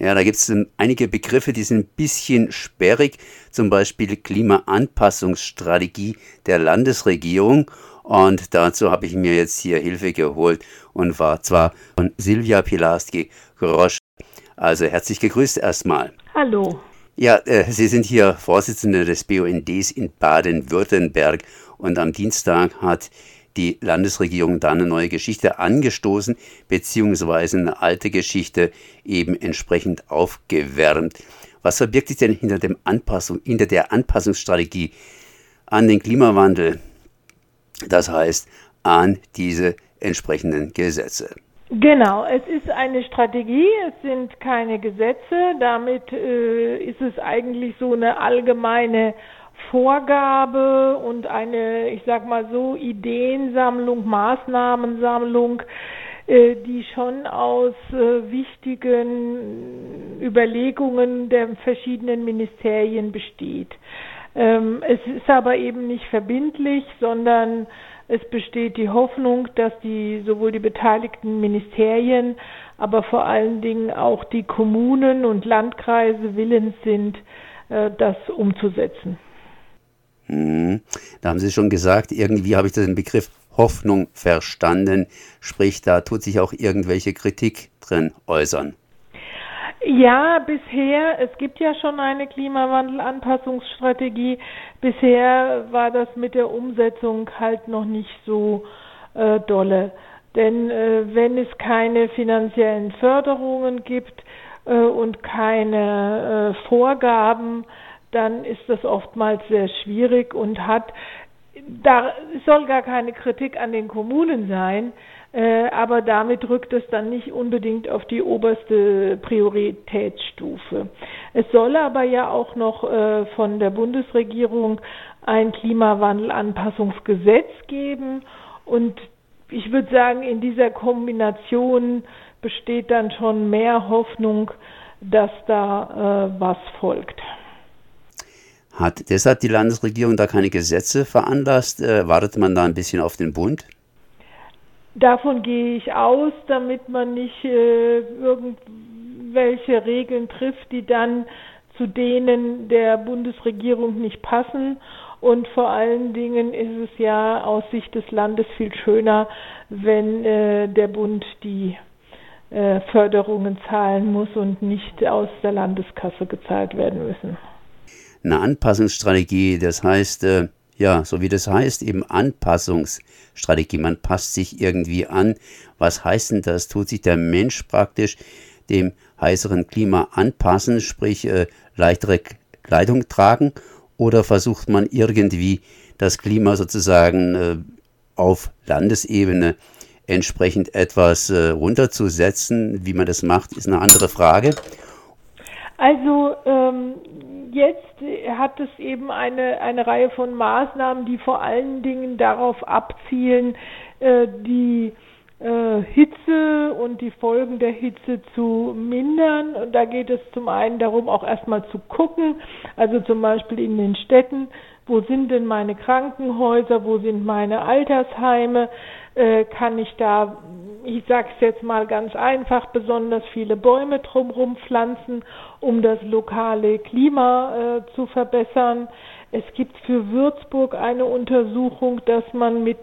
Ja, da gibt es einige Begriffe, die sind ein bisschen sperrig, zum Beispiel Klimaanpassungsstrategie der Landesregierung. Und dazu habe ich mir jetzt hier Hilfe geholt und war zwar von Silvia Pilarski-Grosch. Also herzlich gegrüßt erstmal. Hallo. Ja, äh, Sie sind hier Vorsitzende des BUNDs in Baden-Württemberg und am Dienstag hat die Landesregierung da eine neue Geschichte angestoßen, beziehungsweise eine alte Geschichte eben entsprechend aufgewärmt. Was verbirgt sich denn hinter, dem Anpassung, hinter der Anpassungsstrategie an den Klimawandel? Das heißt, an diese entsprechenden Gesetze. Genau, es ist eine Strategie, es sind keine Gesetze. Damit äh, ist es eigentlich so eine allgemeine Vorgabe und eine, ich sag mal so, Ideensammlung, Maßnahmensammlung, äh, die schon aus äh, wichtigen Überlegungen der verschiedenen Ministerien besteht. Ähm, es ist aber eben nicht verbindlich, sondern es besteht die Hoffnung, dass die sowohl die beteiligten Ministerien, aber vor allen Dingen auch die Kommunen und Landkreise willens sind, äh, das umzusetzen. Hm. Da haben Sie schon gesagt, irgendwie habe ich den Begriff Hoffnung verstanden. Sprich, da tut sich auch irgendwelche Kritik drin äußern. Ja, bisher, es gibt ja schon eine Klimawandelanpassungsstrategie. Bisher war das mit der Umsetzung halt noch nicht so äh, dolle. Denn äh, wenn es keine finanziellen Förderungen gibt äh, und keine äh, Vorgaben, dann ist das oftmals sehr schwierig und hat, da soll gar keine Kritik an den Kommunen sein, äh, aber damit rückt es dann nicht unbedingt auf die oberste Prioritätsstufe. Es soll aber ja auch noch äh, von der Bundesregierung ein Klimawandelanpassungsgesetz geben und ich würde sagen, in dieser Kombination besteht dann schon mehr Hoffnung, dass da äh, was folgt. Hat deshalb die Landesregierung da keine Gesetze veranlasst? Äh, wartet man da ein bisschen auf den Bund? Davon gehe ich aus, damit man nicht äh, irgendwelche Regeln trifft, die dann zu denen der Bundesregierung nicht passen. Und vor allen Dingen ist es ja aus Sicht des Landes viel schöner, wenn äh, der Bund die äh, Förderungen zahlen muss und nicht aus der Landeskasse gezahlt werden müssen. Eine Anpassungsstrategie, das heißt, äh, ja, so wie das heißt, eben Anpassungsstrategie. Man passt sich irgendwie an. Was heißt denn das? Tut sich der Mensch praktisch dem heißeren Klima anpassen, sprich äh, leichtere Kleidung tragen? Oder versucht man irgendwie das Klima sozusagen äh, auf Landesebene entsprechend etwas äh, runterzusetzen? Wie man das macht, ist eine andere Frage. Also ähm, jetzt hat es eben eine, eine Reihe von Maßnahmen, die vor allen Dingen darauf abzielen, äh, die äh, Hitze und die Folgen der Hitze zu mindern. Und da geht es zum einen darum, auch erstmal zu gucken, also zum Beispiel in den Städten, wo sind denn meine Krankenhäuser, wo sind meine Altersheime, äh, kann ich da, ich sage es jetzt mal ganz einfach, besonders viele Bäume drumherum pflanzen, um das lokale Klima äh, zu verbessern. Es gibt für Würzburg eine Untersuchung, dass man mit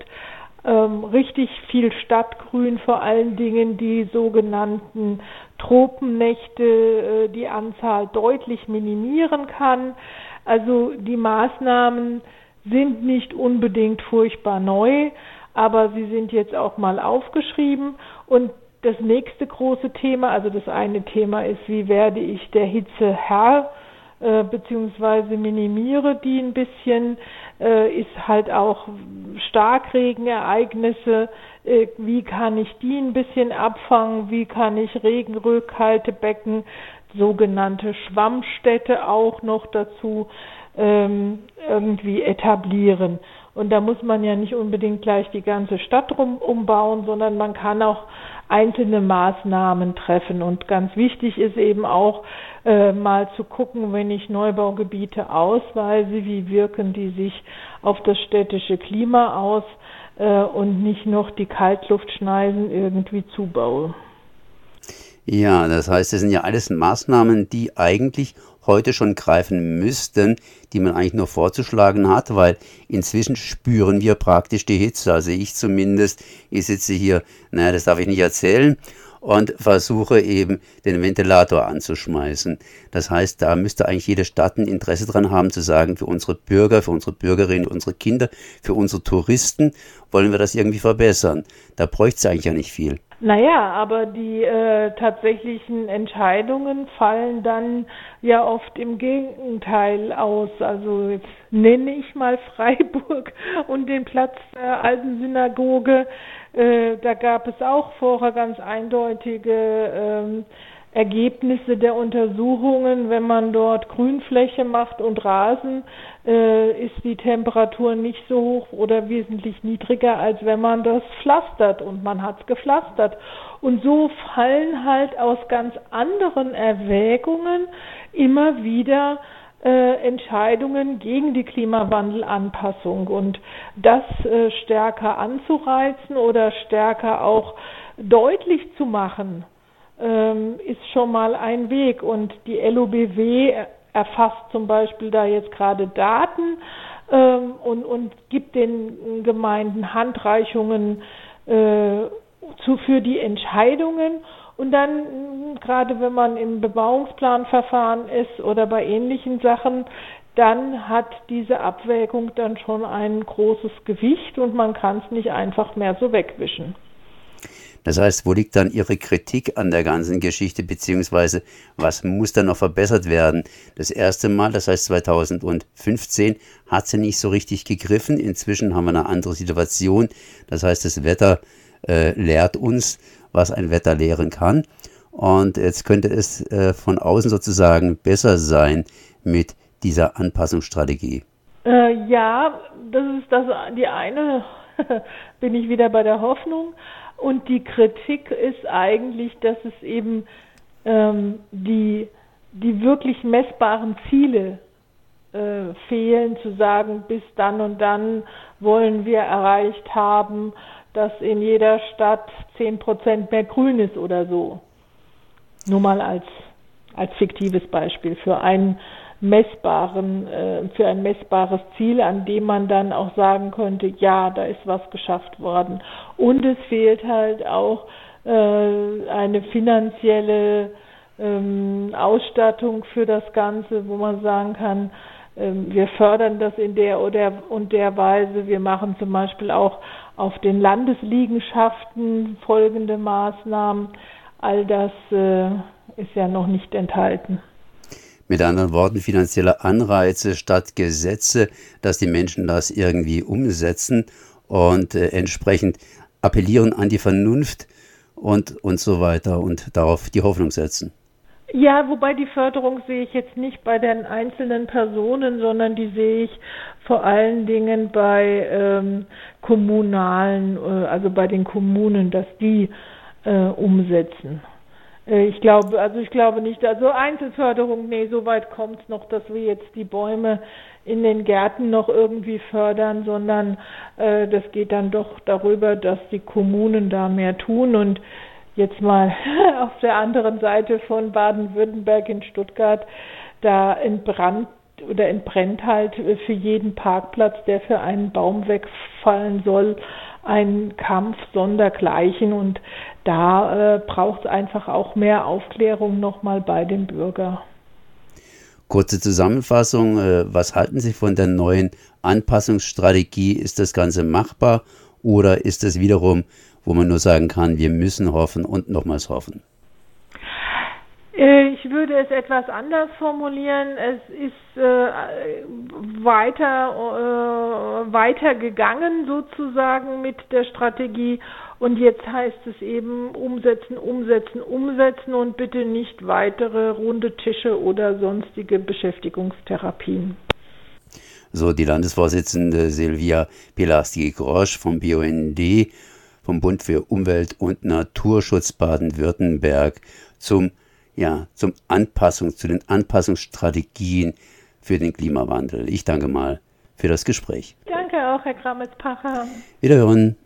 ähm, richtig viel Stadtgrün, vor allen Dingen die sogenannten Tropennächte, äh, die Anzahl deutlich minimieren kann. Also die Maßnahmen sind nicht unbedingt furchtbar neu, aber sie sind jetzt auch mal aufgeschrieben. Und das nächste große Thema, also das eine Thema ist, wie werde ich der Hitze Herr, äh, beziehungsweise minimiere die ein bisschen, äh, ist halt auch Starkregenereignisse, äh, wie kann ich die ein bisschen abfangen, wie kann ich Regenrückhaltebecken, sogenannte Schwammstädte auch noch dazu ähm, irgendwie etablieren. Und da muss man ja nicht unbedingt gleich die ganze Stadt rum umbauen, sondern man kann auch einzelne Maßnahmen treffen. Und ganz wichtig ist eben auch äh, mal zu gucken, wenn ich Neubaugebiete ausweise, wie wirken die sich auf das städtische Klima aus äh, und nicht noch die Kaltluftschneisen irgendwie zubaue. Ja, das heißt, das sind ja alles Maßnahmen, die eigentlich heute schon greifen müssten, die man eigentlich nur vorzuschlagen hat, weil inzwischen spüren wir praktisch die Hitze. Also ich zumindest, ich sitze hier, naja, das darf ich nicht erzählen, und versuche eben den Ventilator anzuschmeißen. Das heißt, da müsste eigentlich jede Stadt ein Interesse dran haben zu sagen, für unsere Bürger, für unsere Bürgerinnen, für unsere Kinder, für unsere Touristen wollen wir das irgendwie verbessern. Da bräuchte es eigentlich ja nicht viel. Naja, aber die äh, tatsächlichen Entscheidungen fallen dann ja oft im Gegenteil aus. Also jetzt nenne ich mal Freiburg und den Platz der alten Synagoge. Äh, da gab es auch vorher ganz eindeutige ähm, Ergebnisse der Untersuchungen, wenn man dort Grünfläche macht und Rasen, äh, ist die Temperatur nicht so hoch oder wesentlich niedriger, als wenn man das pflastert und man hat es gepflastert. Und so fallen halt aus ganz anderen Erwägungen immer wieder äh, Entscheidungen gegen die Klimawandelanpassung und das äh, stärker anzureizen oder stärker auch deutlich zu machen ähm, ist schon mal ein Weg. Und die LOBW erfasst zum Beispiel da jetzt gerade Daten ähm, und, und gibt den Gemeinden Handreichungen äh, zu, für die Entscheidungen. Und dann, gerade wenn man im Bebauungsplanverfahren ist oder bei ähnlichen Sachen, dann hat diese Abwägung dann schon ein großes Gewicht und man kann es nicht einfach mehr so wegwischen. Das heißt, wo liegt dann Ihre Kritik an der ganzen Geschichte, beziehungsweise was muss dann noch verbessert werden? Das erste Mal, das heißt 2015, hat sie nicht so richtig gegriffen. Inzwischen haben wir eine andere Situation. Das heißt, das Wetter äh, lehrt uns, was ein Wetter lehren kann. Und jetzt könnte es äh, von außen sozusagen besser sein mit dieser Anpassungsstrategie. Äh, ja, das ist das die eine. bin ich wieder bei der Hoffnung. Und die Kritik ist eigentlich, dass es eben ähm, die, die wirklich messbaren Ziele äh, fehlen, zu sagen, bis dann und dann wollen wir erreicht haben, dass in jeder Stadt zehn Prozent mehr Grün ist oder so. Nur mal als, als fiktives Beispiel für einen messbaren, äh, für ein messbares Ziel, an dem man dann auch sagen könnte, ja, da ist was geschafft worden. Und es fehlt halt auch äh, eine finanzielle ähm, Ausstattung für das Ganze, wo man sagen kann, ähm, wir fördern das in der oder und der Weise. Wir machen zum Beispiel auch auf den Landesliegenschaften folgende Maßnahmen. All das äh, ist ja noch nicht enthalten. Mit anderen Worten, finanzielle Anreize statt Gesetze, dass die Menschen das irgendwie umsetzen und äh, entsprechend appellieren an die Vernunft und, und so weiter und darauf die Hoffnung setzen. Ja, wobei die Förderung sehe ich jetzt nicht bei den einzelnen Personen, sondern die sehe ich vor allen Dingen bei ähm, kommunalen, äh, also bei den Kommunen, dass die äh, umsetzen. Äh, ich glaube, also ich glaube nicht, also Einzelförderung, nee, so weit kommt noch, dass wir jetzt die Bäume in den Gärten noch irgendwie fördern, sondern äh, das geht dann doch darüber, dass die Kommunen da mehr tun. Und jetzt mal auf der anderen Seite von Baden-Württemberg in Stuttgart, da entbrannt oder entbrennt halt für jeden Parkplatz, der für einen Baum wegfallen soll, ein Kampf sondergleichen und da äh, braucht es einfach auch mehr Aufklärung nochmal bei dem Bürger. Kurze Zusammenfassung, äh, was halten Sie von der neuen Anpassungsstrategie? Ist das Ganze machbar oder ist es wiederum, wo man nur sagen kann, wir müssen hoffen und nochmals hoffen? Äh, ich würde es etwas anders formulieren. Es ist äh, weiter, äh, weiter gegangen sozusagen mit der Strategie und jetzt heißt es eben umsetzen, umsetzen, umsetzen und bitte nicht weitere runde Tische oder sonstige Beschäftigungstherapien. So, die Landesvorsitzende Silvia Pilarski-Grosch vom BUND, vom Bund für Umwelt und Naturschutz Baden-Württemberg zum ja, zum Anpassung, zu den Anpassungsstrategien für den Klimawandel. Ich danke mal für das Gespräch. Danke auch, Herr Kramitz-Pacher. Wiederhören.